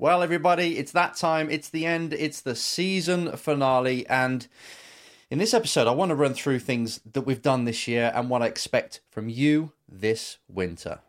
Well, everybody, it's that time. It's the end. It's the season finale. And in this episode, I want to run through things that we've done this year and what I expect from you this winter.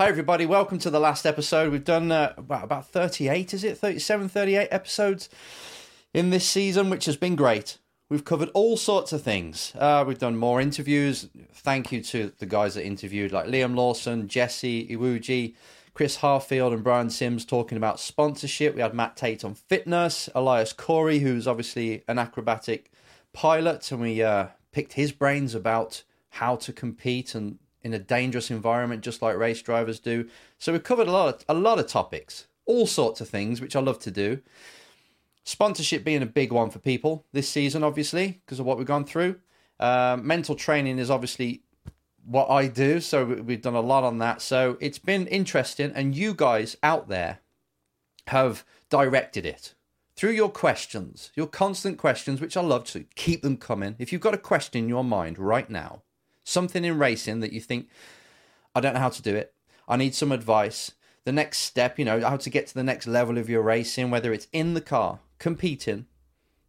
Hi, everybody. Welcome to the last episode. We've done uh, about, about 38, is it? 37, 38 episodes in this season, which has been great. We've covered all sorts of things. Uh, we've done more interviews. Thank you to the guys that interviewed, like Liam Lawson, Jesse Iwuji, Chris Harfield, and Brian Sims talking about sponsorship. We had Matt Tate on fitness, Elias Corey, who's obviously an acrobatic pilot, and we uh, picked his brains about how to compete and in a dangerous environment, just like race drivers do. So we've covered a lot, of, a lot of topics, all sorts of things, which I love to do. Sponsorship being a big one for people this season, obviously, because of what we've gone through. Um, mental training is obviously what I do, so we've done a lot on that. So it's been interesting, and you guys out there have directed it through your questions, your constant questions, which I love to keep them coming. If you've got a question in your mind right now, something in racing that you think, I don't know how to do it, I need some advice, the next step, you know, how to get to the next level of your racing, whether it's in the car, competing,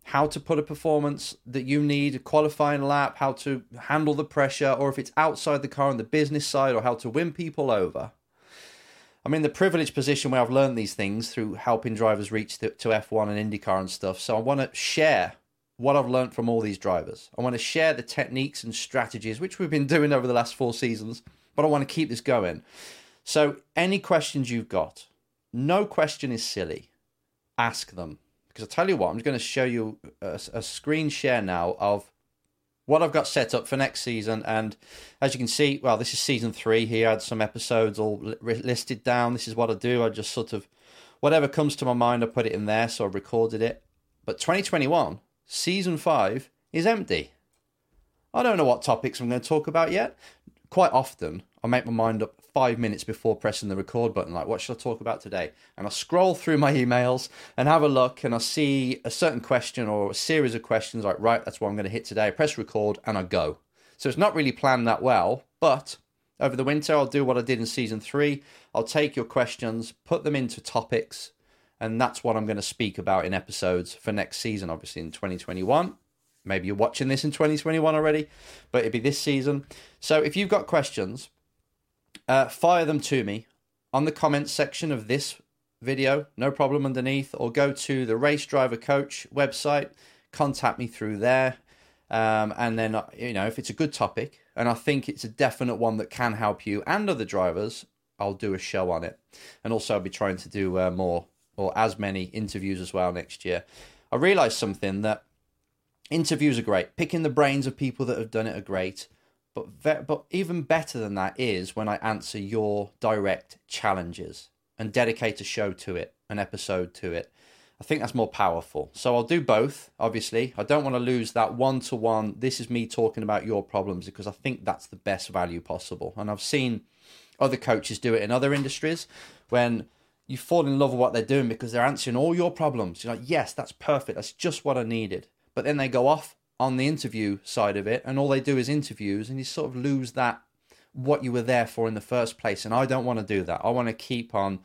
how to put a performance that you need, a qualifying lap, how to handle the pressure, or if it's outside the car on the business side, or how to win people over. I'm in the privileged position where I've learned these things through helping drivers reach to, to F1 and IndyCar and stuff. So I want to share what I've learned from all these drivers. I want to share the techniques and strategies, which we've been doing over the last four seasons, but I want to keep this going. So, any questions you've got, no question is silly. Ask them. Because I tell you what, I'm going to show you a, a screen share now of what I've got set up for next season. And as you can see, well, this is season three here. I had some episodes all li- listed down. This is what I do. I just sort of, whatever comes to my mind, I put it in there. So I recorded it. But 2021, season five, is empty. I don't know what topics I'm going to talk about yet. Quite often, I make my mind up five minutes before pressing the record button, like, what should I talk about today? And I scroll through my emails and have a look, and I see a certain question or a series of questions, like, right, that's what I'm going to hit today. I press record and I go. So it's not really planned that well, but over the winter, I'll do what I did in season three. I'll take your questions, put them into topics, and that's what I'm going to speak about in episodes for next season, obviously in 2021. Maybe you're watching this in 2021 already, but it'll be this season. So if you've got questions, uh, fire them to me on the comments section of this video, no problem underneath, or go to the Race Driver Coach website, contact me through there. Um, and then, uh, you know, if it's a good topic and I think it's a definite one that can help you and other drivers, I'll do a show on it. And also, I'll be trying to do uh, more or as many interviews as well next year. I realized something that interviews are great. Picking the brains of people that have done it are great. But ve- but even better than that is when I answer your direct challenges and dedicate a show to it, an episode to it. I think that's more powerful. So I'll do both, obviously. I don't want to lose that one to one. This is me talking about your problems because I think that's the best value possible. And I've seen other coaches do it in other industries when you fall in love with what they're doing because they're answering all your problems. You're like, yes, that's perfect. That's just what I needed. But then they go off on the interview side of it and all they do is interviews and you sort of lose that what you were there for in the first place. And I don't want to do that. I want to keep on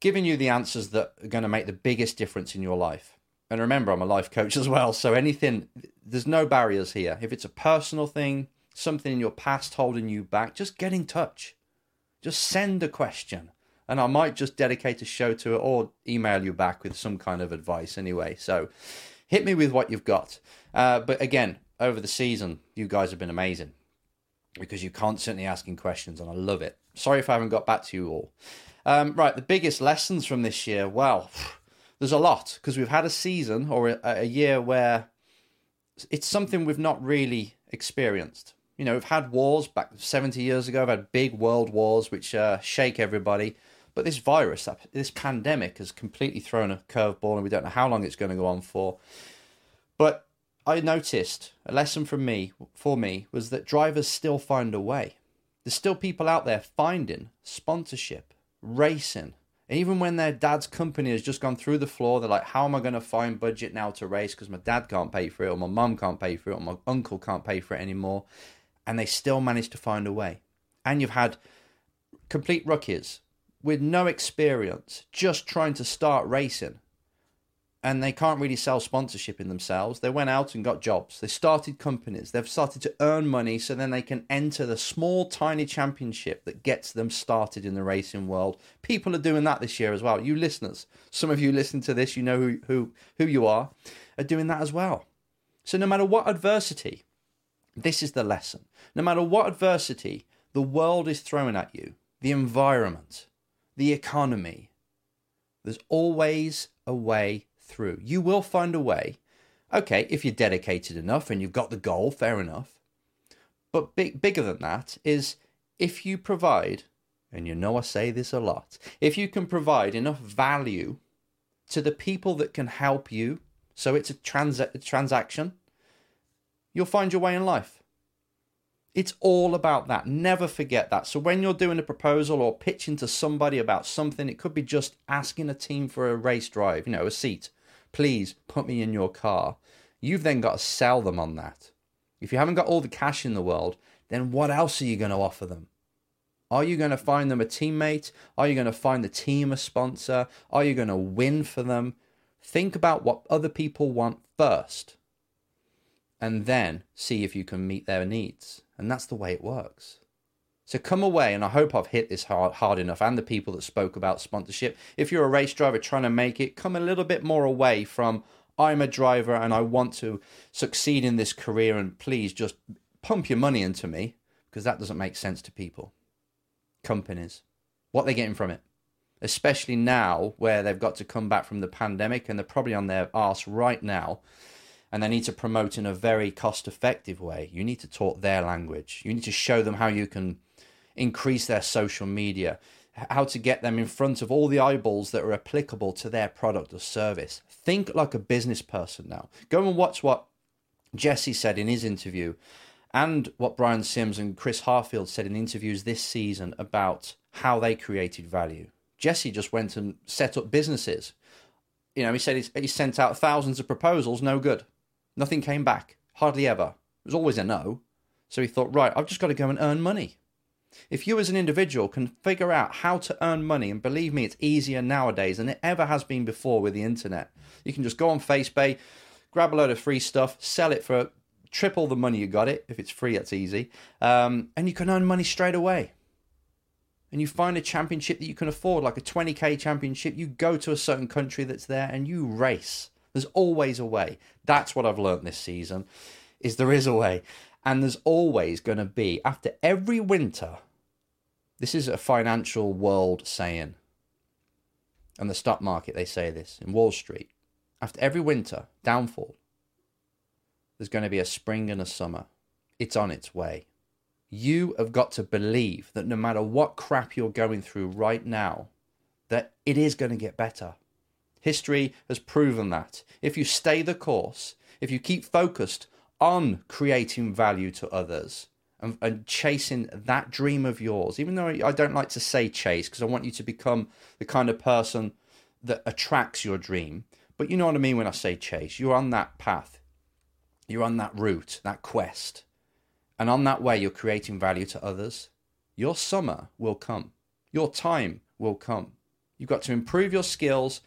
giving you the answers that are going to make the biggest difference in your life. And remember, I'm a life coach as well. So anything, there's no barriers here. If it's a personal thing, something in your past holding you back, just get in touch. Just send a question. And I might just dedicate a show to it or email you back with some kind of advice anyway. So hit me with what you've got. Uh, but again, over the season, you guys have been amazing because you're constantly asking questions and I love it. Sorry if I haven't got back to you all. Um, right, the biggest lessons from this year. Well, there's a lot because we've had a season or a, a year where it's something we've not really experienced. You know, we've had wars back 70 years ago. We've had big world wars which uh, shake everybody. But this virus, uh, this pandemic, has completely thrown a curveball, and we don't know how long it's going to go on for. But I noticed a lesson from me for me was that drivers still find a way. There's still people out there finding sponsorship, racing. And even when their dad's company has just gone through the floor, they're like, how am I going to find budget now to race because my dad can't pay for it, or my mum can't pay for it, or my uncle can't pay for it anymore. And they still manage to find a way. And you've had complete rookies with no experience just trying to start racing and they can't really sell sponsorship in themselves. They went out and got jobs. They started companies. They've started to earn money so then they can enter the small, tiny championship that gets them started in the racing world. People are doing that this year as well. You listeners, some of you listen to this, you know who, who, who you are, are doing that as well. So no matter what adversity, this is the lesson. No matter what adversity the world is throwing at you, the environment, the economy, there's always a way through. You will find a way. Okay, if you're dedicated enough and you've got the goal, fair enough. But big, bigger than that is if you provide, and you know I say this a lot, if you can provide enough value to the people that can help you, so it's a, trans- a transaction, you'll find your way in life. It's all about that. Never forget that. So when you're doing a proposal or pitching to somebody about something, it could be just asking a team for a race drive, you know, a seat. Please put me in your car. You've then got to sell them on that. If you haven't got all the cash in the world, then what else are you going to offer them? Are you going to find them a teammate? Are you going to find the team a sponsor? Are you going to win for them? Think about what other people want first and then see if you can meet their needs. And that's the way it works. So come away, and I hope I've hit this hard, hard enough, and the people that spoke about sponsorship. If you're a race driver trying to make it, come a little bit more away from I'm a driver and I want to succeed in this career, and please just pump your money into me because that doesn't make sense to people. Companies, what they're getting from it, especially now where they've got to come back from the pandemic and they're probably on their arse right now and they need to promote in a very cost effective way. You need to talk their language. You need to show them how you can increase their social media, how to get them in front of all the eyeballs that are applicable to their product or service. Think like a business person now. Go and watch what Jesse said in his interview and what Brian Sims and Chris Harfield said in interviews this season about how they created value. Jesse just went and set up businesses. You know, he said he sent out thousands of proposals, no good. Nothing came back, hardly ever. It was always a no. So he thought, right, I've just got to go and earn money. If you as an individual can figure out how to earn money, and believe me, it's easier nowadays than it ever has been before with the internet. You can just go on Facebay, grab a load of free stuff, sell it for triple the money you got it. If it's free, that's easy. Um, and you can earn money straight away. And you find a championship that you can afford, like a 20k championship. You go to a certain country that's there and you race. There's always a way. That's what I've learned this season is there is a way. And there's always going to be after every winter. This is a financial world saying. And the stock market they say this in Wall Street. After every winter downfall, there's going to be a spring and a summer. It's on its way. You have got to believe that no matter what crap you're going through right now, that it is going to get better. History has proven that. If you stay the course, if you keep focused on creating value to others and, and chasing that dream of yours, even though I don't like to say chase because I want you to become the kind of person that attracts your dream. But you know what I mean when I say chase. You're on that path, you're on that route, that quest. And on that way, you're creating value to others. Your summer will come, your time will come. You've got to improve your skills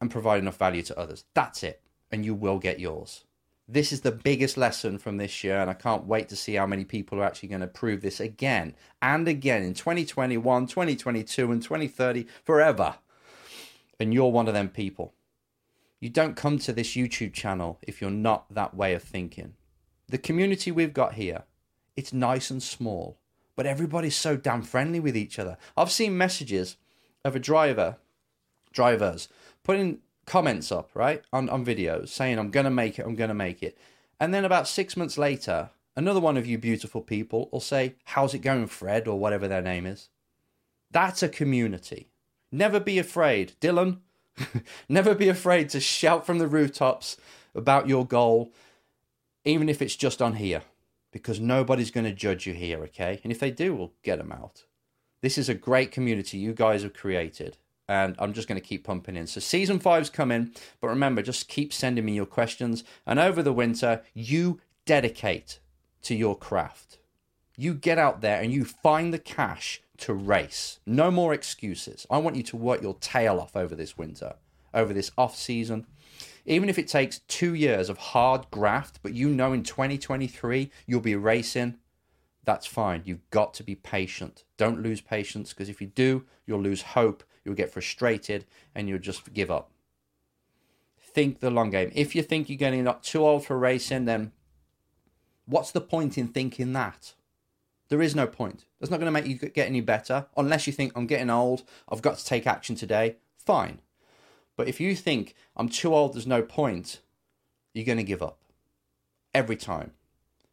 and provide enough value to others. That's it. And you will get yours. This is the biggest lesson from this year, and I can't wait to see how many people are actually going to prove this again and again in 2021, 2022, and 2030, forever. And you're one of them people. You don't come to this YouTube channel if you're not that way of thinking. The community we've got here, it's nice and small, but everybody's so damn friendly with each other. I've seen messages of a driver, drivers putting comments up, right, on, on videos saying, I'm going to make it, I'm going to make it. And then about six months later, another one of you beautiful people will say, How's it going, Fred, or whatever their name is. That's a community. Never be afraid. Dylan, never be afraid to shout from the rooftops about your goal, even if it's just on here, because nobody's going to judge you here, okay? And if they do, we'll get them out. This is a great community you guys have created, and I'm just going to keep pumping in. So, season five's coming, but remember, just keep sending me your questions. And over the winter, you dedicate to your craft. You get out there and you find the cash to race. No more excuses. I want you to work your tail off over this winter, over this off season. Even if it takes two years of hard graft, but you know in 2023 you'll be racing, that's fine. You've got to be patient. Don't lose patience because if you do, you'll lose hope, you'll get frustrated, and you'll just give up. Think the long game. If you think you're getting not too old for racing, then what's the point in thinking that? There is no point. That's not going to make you get any better unless you think I'm getting old, I've got to take action today. Fine. But if you think I'm too old, there's no point, you're going to give up every time.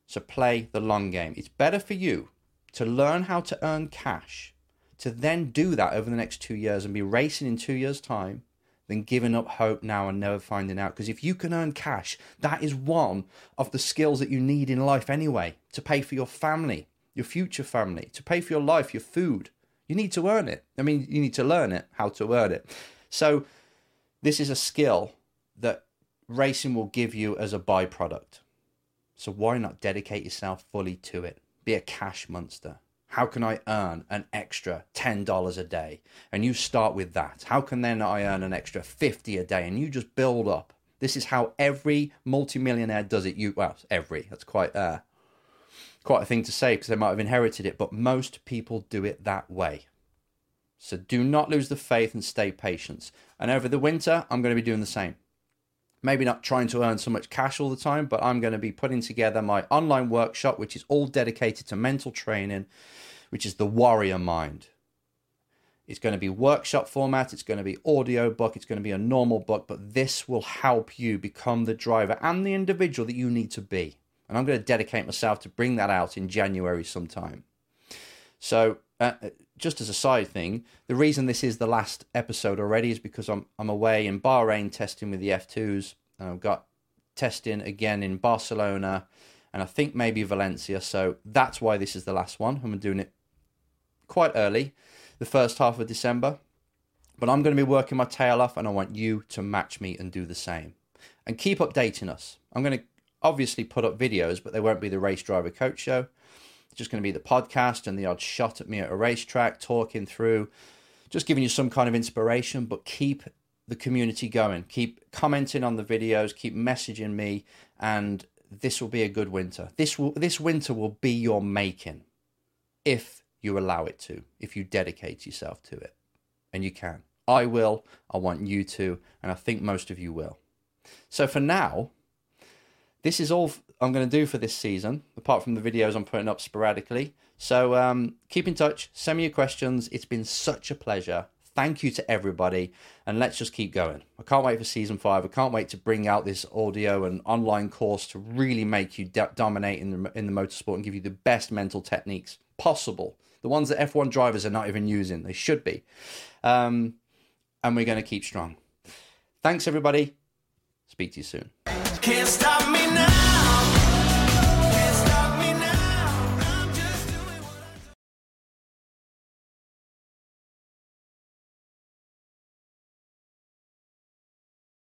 So play the long game. It's better for you to learn how to earn cash, to then do that over the next two years and be racing in two years' time than giving up hope now and never finding out. Because if you can earn cash, that is one of the skills that you need in life anyway to pay for your family, your future family, to pay for your life, your food. You need to earn it. I mean, you need to learn it, how to earn it. So, this is a skill that racing will give you as a byproduct. So, why not dedicate yourself fully to it? Be a cash monster. How can I earn an extra $10 a day? And you start with that. How can then I earn an extra 50 a day? And you just build up. This is how every multimillionaire does it. You well, every. That's quite uh quite a thing to say because they might have inherited it, but most people do it that way. So do not lose the faith and stay patient. And over the winter, I'm going to be doing the same. Maybe not trying to earn so much cash all the time, but I'm going to be putting together my online workshop, which is all dedicated to mental training, which is the warrior mind. It's going to be workshop format, it's going to be audio book, it's going to be a normal book, but this will help you become the driver and the individual that you need to be and I'm going to dedicate myself to bring that out in January sometime. So, uh, just as a side thing, the reason this is the last episode already is because I'm I'm away in Bahrain testing with the F2s. And I've got testing again in Barcelona, and I think maybe Valencia. So that's why this is the last one. I'm doing it quite early, the first half of December. But I'm going to be working my tail off, and I want you to match me and do the same. And keep updating us. I'm going to obviously put up videos, but they won't be the race driver coach show. Just going to be the podcast and the odd shot at me at a racetrack, talking through, just giving you some kind of inspiration, but keep the community going. Keep commenting on the videos, keep messaging me, and this will be a good winter. This will this winter will be your making if you allow it to, if you dedicate yourself to it. And you can. I will, I want you to, and I think most of you will. So for now, this is all I'm going to do for this season, apart from the videos I'm putting up sporadically. So um, keep in touch, send me your questions. It's been such a pleasure. Thank you to everybody, and let's just keep going. I can't wait for season five. I can't wait to bring out this audio and online course to really make you de- dominate in the in the motorsport and give you the best mental techniques possible. The ones that F1 drivers are not even using. They should be. Um, and we're going to keep strong. Thanks, everybody. Speak to you soon.